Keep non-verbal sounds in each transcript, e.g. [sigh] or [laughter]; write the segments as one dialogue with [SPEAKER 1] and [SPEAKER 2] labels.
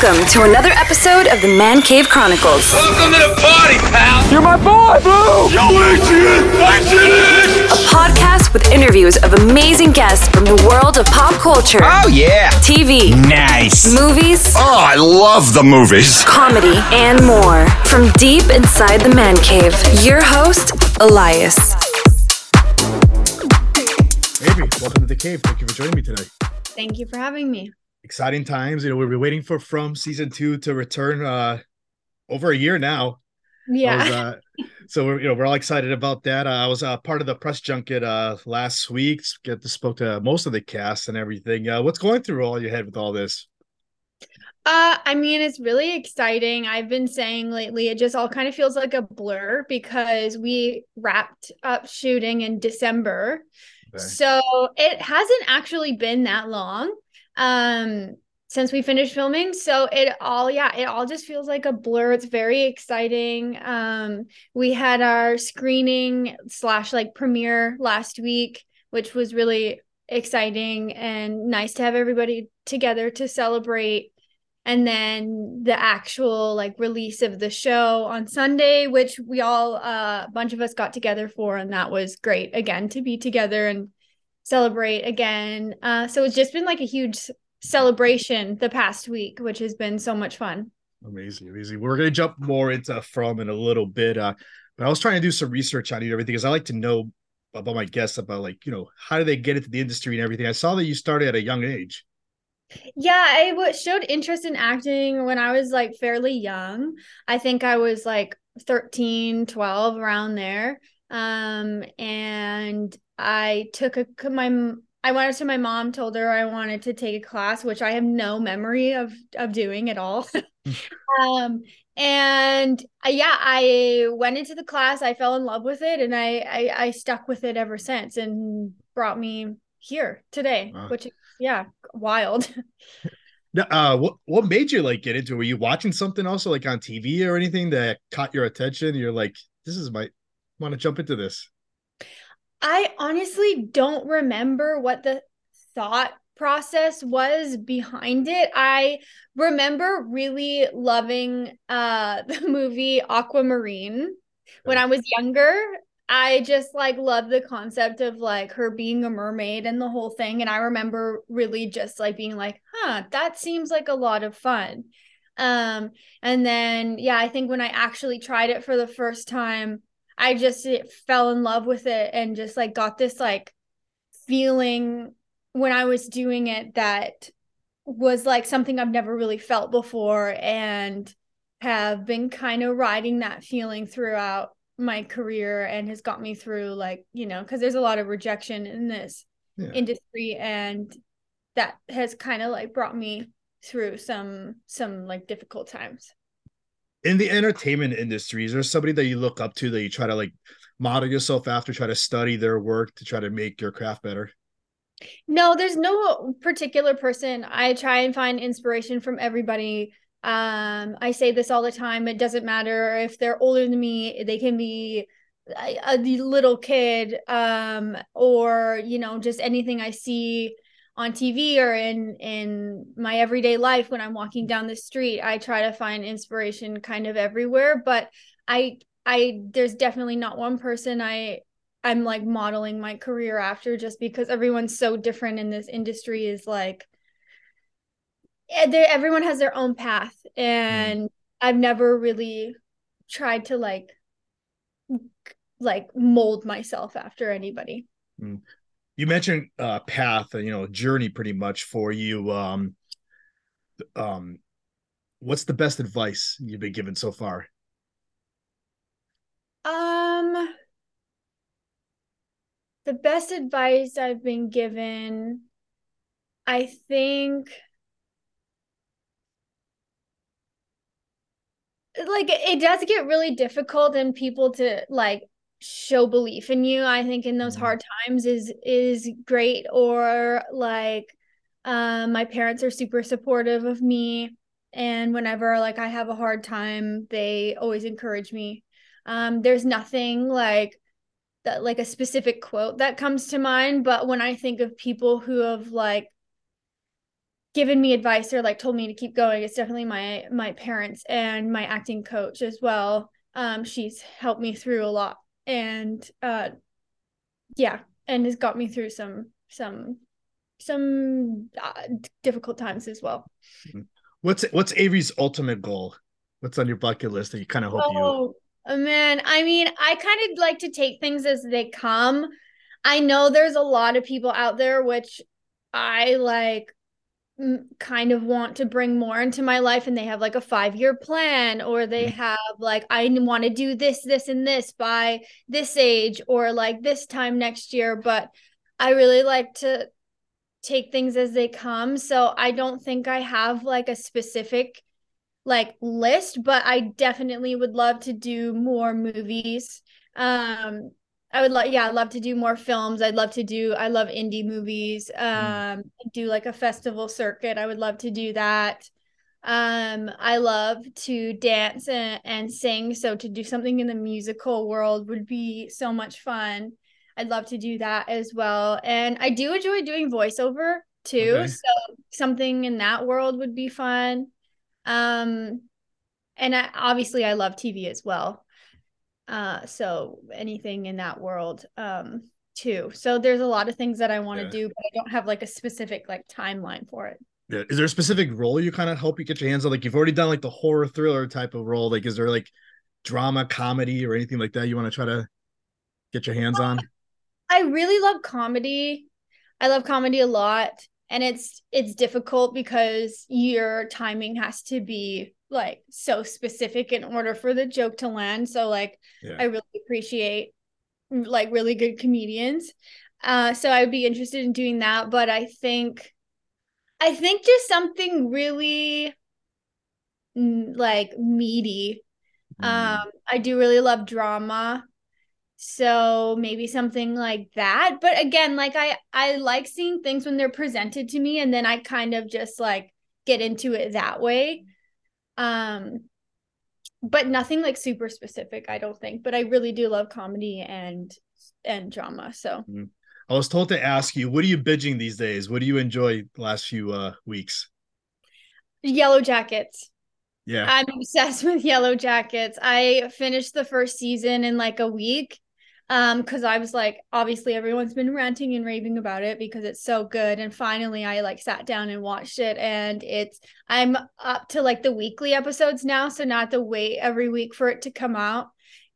[SPEAKER 1] Welcome to another episode of the Man Cave Chronicles,
[SPEAKER 2] Welcome to the party, pal.
[SPEAKER 3] You're my boy, Blue!
[SPEAKER 2] Yo, Adrian, Adrian.
[SPEAKER 1] a podcast with interviews of amazing guests from the world of pop culture,
[SPEAKER 2] Oh yeah.
[SPEAKER 1] TV,
[SPEAKER 2] Nice.
[SPEAKER 1] movies,
[SPEAKER 2] Oh, I love the movies.
[SPEAKER 1] comedy, and more. From deep inside the Man Cave, your host, Elias.
[SPEAKER 3] Avery, welcome to the cave. Thank you for joining me today.
[SPEAKER 4] Thank you for having me.
[SPEAKER 3] Exciting times. You know, we've been waiting for From season two to return uh over a year now. I was,
[SPEAKER 4] Yeah.
[SPEAKER 3] uh, [laughs] so we're you know we're all excited about that. Uh, I was uh, part of the press junket uh last week. Get to spoke to most of the cast and everything. Uh, what's going through all your head with all this?
[SPEAKER 4] Uh, I mean, it's really exciting. I've been saying lately, it just all kind of feels like a blur because we wrapped up shooting in December.
[SPEAKER 3] Okay.
[SPEAKER 4] So it hasn't actually been that long um since we finished filming. So it all yeah, it all just feels like a blur. It's very exciting. Um we had our screening slash like premiere last week, which was really exciting and nice to have everybody together to celebrate and then the actual like release of the show on Sunday, which we all uh, a bunch of us got together for, and that was great again to be together and celebrate again. Uh, so it's just been like a huge celebration the past week, which has been so much fun.
[SPEAKER 3] Amazing, amazing. We're gonna jump more into From in a little bit. Uh, but I was trying to do some research on you and everything because I like to know about my guests about like you know how do they get into the industry and everything. I saw that you started at a young age.
[SPEAKER 4] Yeah, I w- showed interest in acting when I was like fairly young. I think I was like 13, 12 around there. Um and I took a my I went to my mom told her I wanted to take a class which I have no memory of of doing at all. [laughs] um and uh, yeah, I went into the class, I fell in love with it and I I, I stuck with it ever since and brought me here today,
[SPEAKER 3] Wow.
[SPEAKER 4] which yeah, wild. [laughs]
[SPEAKER 3] Now, uh, what what made you like get into? it? Were you watching something also like on TV or anything that caught your attention? You're like, this is my want to jump into this.
[SPEAKER 4] I honestly don't remember what the thought process was behind it. I remember really loving uh [laughs] the movie Aquamarine when I was younger. I just like loved the concept of like her being a mermaid and the whole thing and I remember really just like being like, "Huh, that seems like a lot of fun." Um and then yeah, I think when I actually tried it for the first time, I just fell in love with it and just like got this like feeling when I was doing it that was like something I've never really felt before and have been kind of riding that feeling throughout my career and has got me through like, you know, because there's a lot of rejection in this
[SPEAKER 3] Yeah.
[SPEAKER 4] industry and that has kind of like brought me through some some like difficult times.
[SPEAKER 3] In the entertainment industry, is there somebody that you look up to that you try to like model yourself after, try to study their work to try to make your craft better?
[SPEAKER 4] No, there's no particular person. I try and find inspiration from everybody. Um, I say this all the time. It doesn't matter if they're older than me, they can be a, a little kid, um, or you know, just anything I see on TV or in in my everyday life when I'm walking down the street. I try to find inspiration kind of everywhere, but I I there's definitely not one person I I'm like modeling my career after just because everyone's so different in this industry is like eh, everyone has their own path and I've never really tried to like like mold myself after anybody.
[SPEAKER 3] You mentioned uh path you know journey pretty much for you. Um, um, what's the best advice you've been given so far?
[SPEAKER 4] Um the best advice I've been given I think like it does get really difficult and people to like show belief in you i think in those
[SPEAKER 3] Mhm.
[SPEAKER 4] hard times is is great. Or like um my parents are super supportive of me. And whenever like i have a hard time they always encourage me. Um there's nothing like that like a specific quote that comes to mind. But when i think of people who have like given me advice or like told me to keep going it's definitely my my parents and my acting coach as well. Um she's helped me through a lot and uh yeah and has got me through some some some uh, difficult times as well
[SPEAKER 3] What's what's Avery's ultimate goal? What's on your bucket list that you kind of hope you?
[SPEAKER 4] oh man i mean i kind of like to take things as they come i know there's a lot of people out there which i like kind of want to bring more into my life and they have like a five year plan or they
[SPEAKER 3] Mhm.
[SPEAKER 4] have like i want to do this this and this by this age or like this time next year but i really like to take things as they come so i don't think i have like a specific like list but i definitely would love to do more movies um i would like yeah i'd love to do more films. I'd love to do i love indie movies. Um do like a festival circuit. I would love to do that. Um i love to dance and, and sing so to do something in the musical world would be so much fun. I'd love to do that as well. And i do enjoy doing voiceover too
[SPEAKER 3] Okay.
[SPEAKER 4] so something in that world would be fun. Um and I, obviously i love tv as well uh so anything in that world um too so there's a lot of things that i want to
[SPEAKER 3] Yeah.
[SPEAKER 4] do but i don't have like a specific like timeline for it
[SPEAKER 3] Yeah. Is there a specific role you kind of hope you get your hands on? Like you've already done like the horror thriller type of role. Like is there like drama, comedy, or anything like that you want to try to get your hands on?
[SPEAKER 4] I really love comedy. I love comedy a lot and it's it's difficult because your timing has to be like so specific in order for the joke to land. So like
[SPEAKER 3] Yeah.
[SPEAKER 4] I really appreciate like really good comedians. Uh so I would be interested in doing that, but I think I think just something really mm, like meaty
[SPEAKER 3] Mm.
[SPEAKER 4] um, I do really love drama. So maybe something like that. But again, like I I like seeing things when they're presented to me and then I kind of just like get into it that way. Um but nothing like super specific, I don't think. But I really do love comedy and and drama. So
[SPEAKER 3] I was told to ask you, what are you binging these days? What do you enjoy the last few uh weeks?
[SPEAKER 4] Yellowjackets.
[SPEAKER 3] Yeah.
[SPEAKER 4] I'm obsessed [laughs] with Yellowjackets. I finished the first season in like a week. Um, because I was like, obviously everyone's been ranting and raving about it because it's so good. And finally I like sat down and watched it and it's I'm up to like the weekly episodes now. So not to wait every week for it to come out.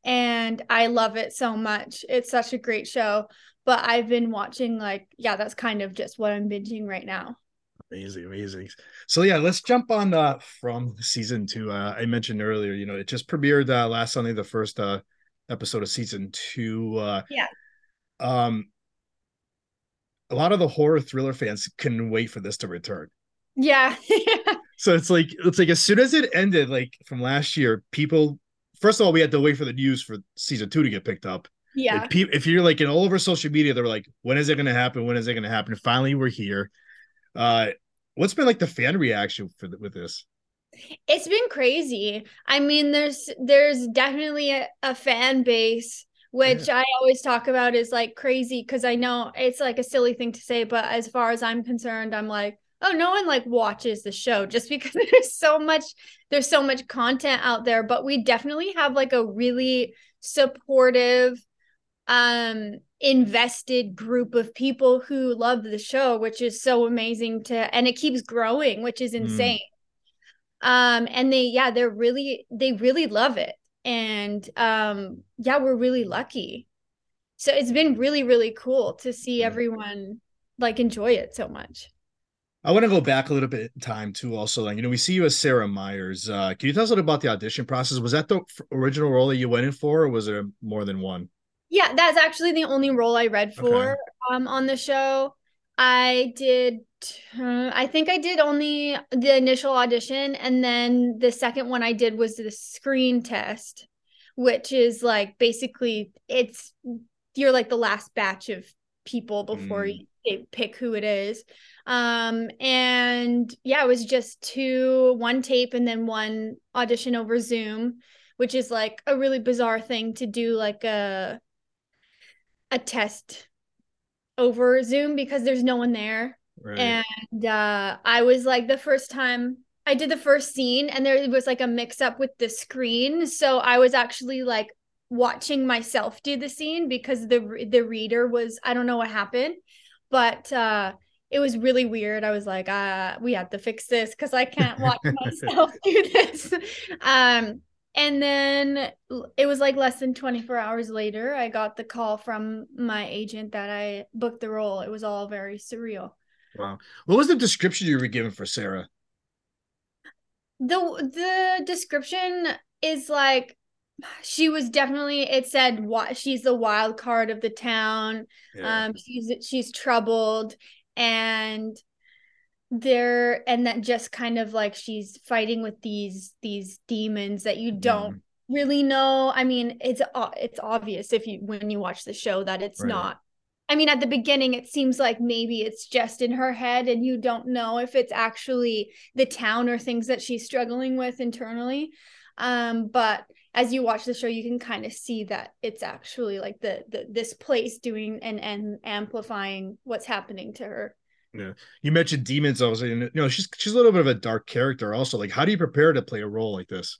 [SPEAKER 4] And I love it so much. It's such a great show. But I've been watching like, yeah, that's kind of just what I'm binging right now.
[SPEAKER 3] Amazing, amazing. So yeah, let's jump on uh from season two. Uh I mentioned earlier, you know, it just premiered uh last Sunday, the first uh episode of season two. Uh
[SPEAKER 4] Yeah.
[SPEAKER 3] um a lot of the horror thriller fans couldn't wait for this to return.
[SPEAKER 4] Yeah. [laughs]
[SPEAKER 3] So it's like it's like as soon as it ended, like from last year, people first of all, we had to wait for the news for season two to get picked up.
[SPEAKER 4] yeah.
[SPEAKER 3] Like, pe- if you're like in all over social media, they were like, "When is it going to happen? When is it going to happen?" Finally, we're here. Uh, what's been like the fan reaction for the, with this?
[SPEAKER 4] It's been crazy. I mean, there's there's definitely a, a fan base, which I always talk about is like crazy because I know it's like a silly thing to say, but as far as I'm concerned, I'm like, oh, no one like watches the show [laughs] just because there's so much there's so much content out there. But we definitely have like a really supportive, um, invested group of people who love the show, which is so amazing to and it keeps growing, which is
[SPEAKER 3] Mm.
[SPEAKER 4] Um and they yeah they're really they really love it and um yeah we're really lucky so it's been really really cool to see everyone like enjoy it so much
[SPEAKER 3] I want to go back a little bit in time too. Also, like you know, we see you as Sara Myers. Uh, can you tell us a little about the audition process? Was that the original role that you went in for, or was there more than one?
[SPEAKER 4] yeah that's actually the only role i read for
[SPEAKER 3] Okay.
[SPEAKER 4] um on the show i did uh, i think i did only the initial audition and then the second one i did was the screen test which is like basically it's you're like the last batch of people before
[SPEAKER 3] Mm.
[SPEAKER 4] you they pick who it is um and yeah it was just two one tape and then one audition over zoom which is like a really bizarre thing to do like a a test over zoom because there's no one there.
[SPEAKER 3] Right.
[SPEAKER 4] and uh i was like the first time i did the first scene and there was like a mix up with the screen. So i was actually like watching myself do the scene because the the reader was i don't know what happened but uh it was really weird. I was like uh we have to fix this because i can't watch [laughs] myself do this. Um and then it was like less than 24 hours later i got the call from my agent that i booked the role it was all very surreal
[SPEAKER 3] wow. What was the description you were given for Sara?
[SPEAKER 4] the the description is like she was definitely it said what she's the wild card of the town
[SPEAKER 3] Yeah.
[SPEAKER 4] um she's she's troubled and there and that just kind of like she's fighting with these these demons that you don't really know. I mean it's o- it's obvious if you when you watch the show that it's
[SPEAKER 3] Right.
[SPEAKER 4] not. I mean at the beginning it seems like maybe it's just in her head and you don't know if it's actually the town or things that she's struggling with internally. Um but as you watch the show you can kind of see that it's actually like the, the this place doing and and amplifying what's happening to her
[SPEAKER 3] You mentioned demons. I was saying, you know, she's she's a little bit of a dark character. Also, like, how do you prepare to play a role like this?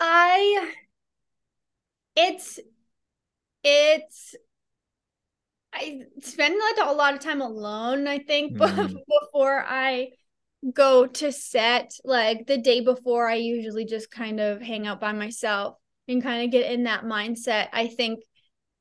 [SPEAKER 4] I it's it's I spend like a lot of time alone, I think, [laughs]
[SPEAKER 3] Mm.
[SPEAKER 4] before I go to set. Like the day before, I usually just kind of hang out by myself and kind of get in that mindset. I think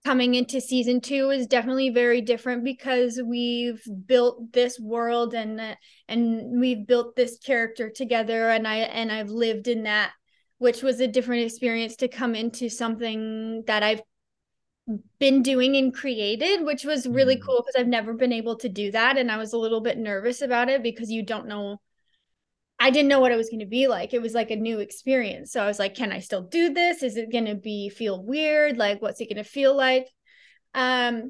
[SPEAKER 4] coming into season two is definitely very different because we've built this world and and we've built this character together and I and I've lived in that which was a different experience to come into something that I've been doing and created, which was really
[SPEAKER 3] Mhm.
[SPEAKER 4] cool because I've never been able to do that. And I was a little bit nervous about it because you don't know. I didn't know what it was going to be like. It was like a new experience. So I was like, can I still do this? Is it going to be feel weird? Like, what's it going to feel like? Um,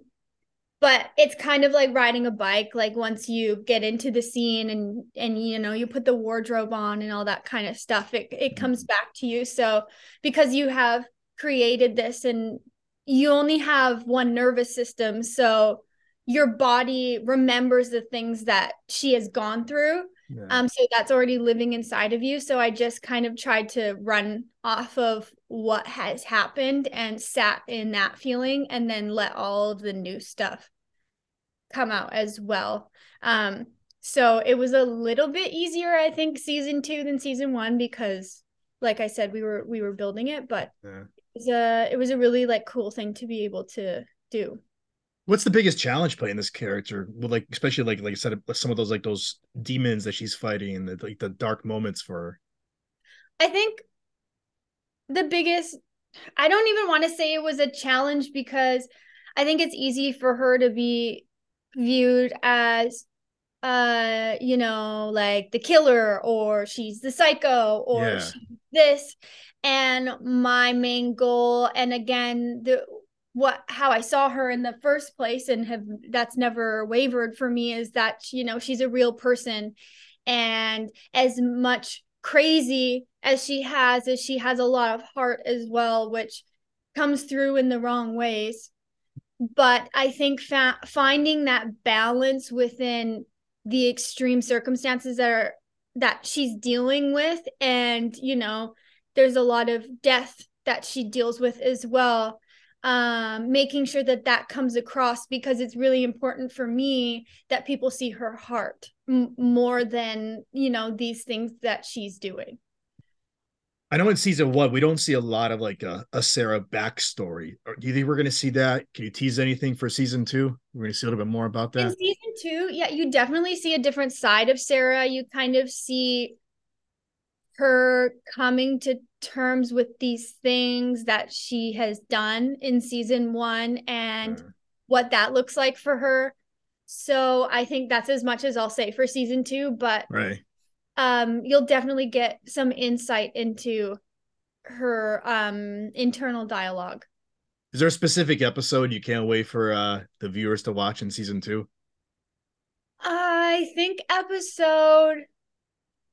[SPEAKER 4] but it's kind of like riding a bike like once you get into the scene and and you know you put the wardrobe on and all that kind of stuff it it comes back to you so because you have created this and you only have one nervous system so your body remembers the things that she has gone through
[SPEAKER 3] Yeah.
[SPEAKER 4] um so that's already living inside of you so i just kind of tried to run off of what has happened and sat in that feeling and then let all of the new stuff come out as well um so it was a little bit easier i think season 2 than season 1 because like i said we were we were building it but
[SPEAKER 3] Yeah.
[SPEAKER 4] it was a it was a really like cool thing to be able to do
[SPEAKER 3] What's the biggest challenge playing this character? With like, especially like like I said, some of those like those demons that she's fighting the like the dark moments for her.
[SPEAKER 4] I think the biggest I don't even want to say it was a challenge because I think it's easy for her to be viewed as uh you know like the killer or she's the psycho or
[SPEAKER 3] Yeah.
[SPEAKER 4] she's this and my main goal and again the what how I saw her in the first place and have that's never wavered for me is that you know she's a real person. And as much crazy as she has as she has a lot of heart as well which comes through in the wrong ways. But i think fa- finding that balance within the extreme circumstances that are that she's dealing with and you know there's a lot of death that she deals with as well um making sure that that comes across because it's really important for me that people see her heart m- more than you know these things that she's doing
[SPEAKER 3] I know in season one we don't see a lot of like a, a Sara backstory. Do you think we're going to see that? Can you tease anything for season two? We're going to see a little bit more about that.
[SPEAKER 4] in
[SPEAKER 3] that.
[SPEAKER 4] season two yeah you definitely see a different side of sara you kind of see her coming to terms with these things that she has done in season one and
[SPEAKER 3] Uh,
[SPEAKER 4] what that looks like for her so i think that's as much as i'll say for season two but
[SPEAKER 3] right.
[SPEAKER 4] um you'll definitely get some insight into her um internal dialogue
[SPEAKER 3] Is there a specific episode you can't wait for uh the viewers to watch in season two?
[SPEAKER 4] I think episode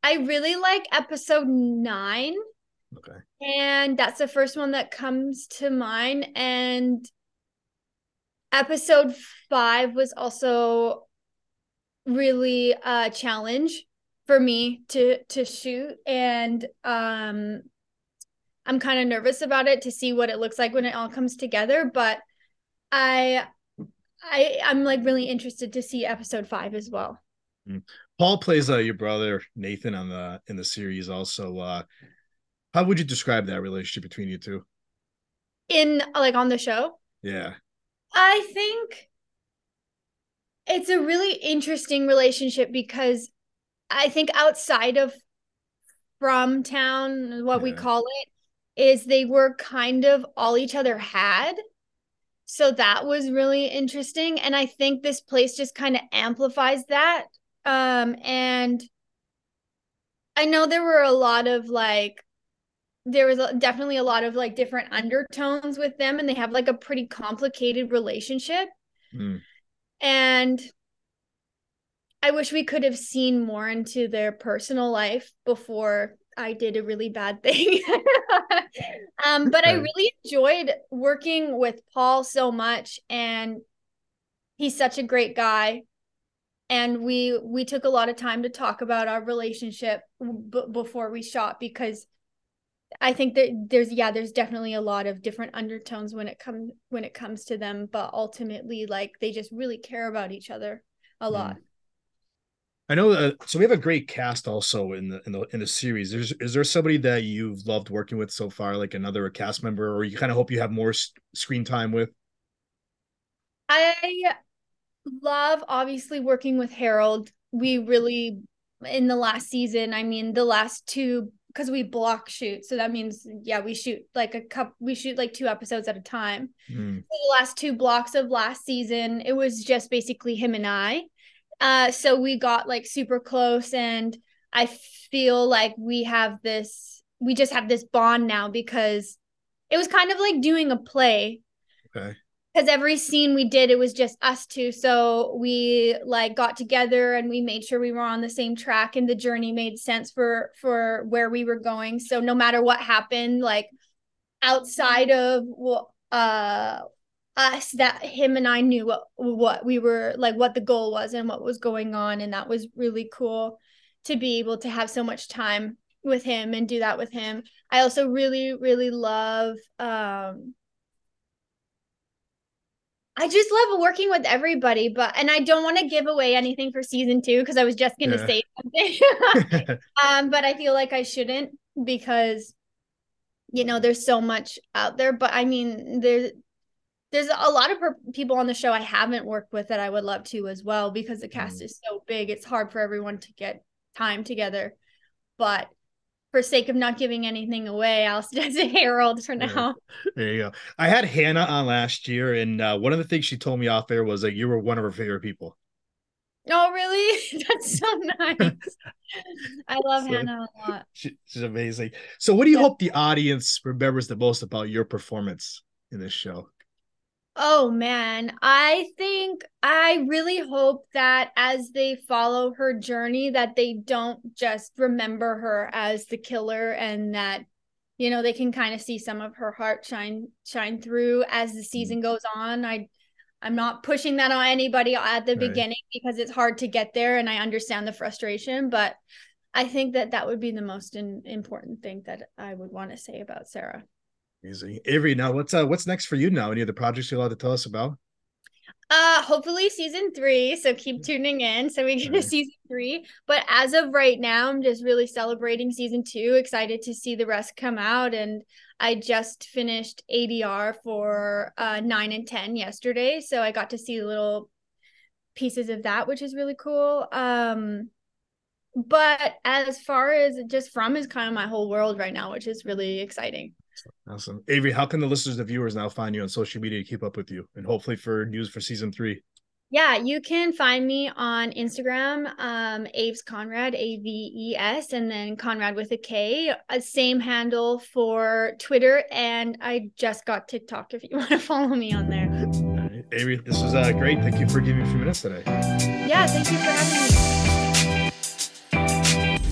[SPEAKER 4] I really like episode 9
[SPEAKER 3] Okay.
[SPEAKER 4] and that's the first one that comes to mind. And episode five was also really a challenge for me to to shoot. And um i'm kind of nervous about it to see what it looks like when it all comes together. But i i i'm like really interested to see episode five as well
[SPEAKER 3] Paul plays uh, your brother Nathan on the in the series. Also, uh, how would you describe that relationship between you two?
[SPEAKER 4] in like on the show
[SPEAKER 3] Yeah,
[SPEAKER 4] I think it's a really interesting relationship because I think outside of from town, what we call it, is they were kind of all each other had. So that was really interesting. And I think this place just kind of amplifies that. Um, and I know there were a lot of like there was definitely a lot of like different undertones with them and they have like a pretty complicated relationship.
[SPEAKER 3] Mm.
[SPEAKER 4] and i wish we could have seen more into their personal life before i did a really bad thing. [laughs] Um but i really enjoyed working with paul so much and he's such a great guy and we we took a lot of time to talk about our relationship b- before we shot because I think that there's yeah, there's definitely a lot of different undertones when it comes when it comes to them, but ultimately like they just really care about each other a lot.
[SPEAKER 3] I know. Uh, so we have a great cast also in the in the in the series. There's is there somebody that you've loved working with so far, like another cast member, or you kind of hope you have more s- screen time with?
[SPEAKER 4] I love obviously working with Harold. We really in the last season, I mean the last two because we block shoot. So that means yeah, we shoot like a cup we shoot like two episodes at a time.
[SPEAKER 3] Mm.
[SPEAKER 4] the last two blocks of last season, it was just basically him and I. Uh, so we got like super close, and I feel like we have this, we just have this bond now because it was kind of like doing a play.
[SPEAKER 3] Okay.
[SPEAKER 4] Because every scene we did, it was just us two. So we like got together and we made sure we were on the same track, and the journey made sense for for where we were going. So no matter what happened, like outside of uh us that him and I knew what what we were like what the goal was and what was going on and that was really cool to be able to have so much time with him and do that with him. I also really really love um I just love working with everybody but and I don't want to give away anything for season 2 because I was just going to
[SPEAKER 3] Yeah.
[SPEAKER 4] say [laughs] something. [laughs] um but I feel like I shouldn't because you know there's so much out there but I mean there's there's a lot of per- people on the show I haven't worked with that I would love to as well because the cast
[SPEAKER 3] Mm.
[SPEAKER 4] is so big. It's hard for everyone to get time together. But for sake of not giving anything away, I'll just say Harold for now.
[SPEAKER 3] there you go. I had Hannah on last year, and uh, one of the things she told me off there was that you were one of her favorite people.
[SPEAKER 4] Oh, really? [laughs] That's so nice. I love
[SPEAKER 3] So-
[SPEAKER 4] Hannah a lot. [laughs]
[SPEAKER 3] She, she's amazing. So, what do you
[SPEAKER 4] Yeah.
[SPEAKER 3] hope the audience remembers the most about your performance in this show?
[SPEAKER 4] Oh man, I think I really hope that as they follow her journey that they don't just remember her as the killer and that you know they can kind of see some of her heart shine shine through as the mm-hmm. season goes on. I I'm not pushing that on anybody at the
[SPEAKER 3] Right.
[SPEAKER 4] beginning because it's hard to get there and I understand the frustration, but I think that that would be the most in, important thing that I would want to say about Sara.
[SPEAKER 3] Easy, Avery. Now, what's uh, what's next for you now? Any of the projects you're allowed to tell us about?
[SPEAKER 4] Uh, hopefully season three. So keep tuning in. So we get to
[SPEAKER 3] Right.
[SPEAKER 4] season three. But as of right now, I'm just really celebrating season two. Excited to see the rest come out. And I just finished ADR for uh nine and ten yesterday. So I got to see little pieces of that, which is really cool. Um but as far as just from is kind of my whole world right now, which is really exciting.
[SPEAKER 3] Awesome, Avery. How can the listeners, the viewers, now find you on social media to keep up with you, and hopefully for news for season three?
[SPEAKER 4] Yeah, you can find me on Instagram, um, Aves Konrad, A V E S, and then Konrad with a K. Uh, same handle for Twitter, and I just got TikTok if you [laughs] want to follow me on there.
[SPEAKER 3] All right. Avery, this was uh, great. Thank you for giving me a few minutes today.
[SPEAKER 4] Yeah, thank you for having me.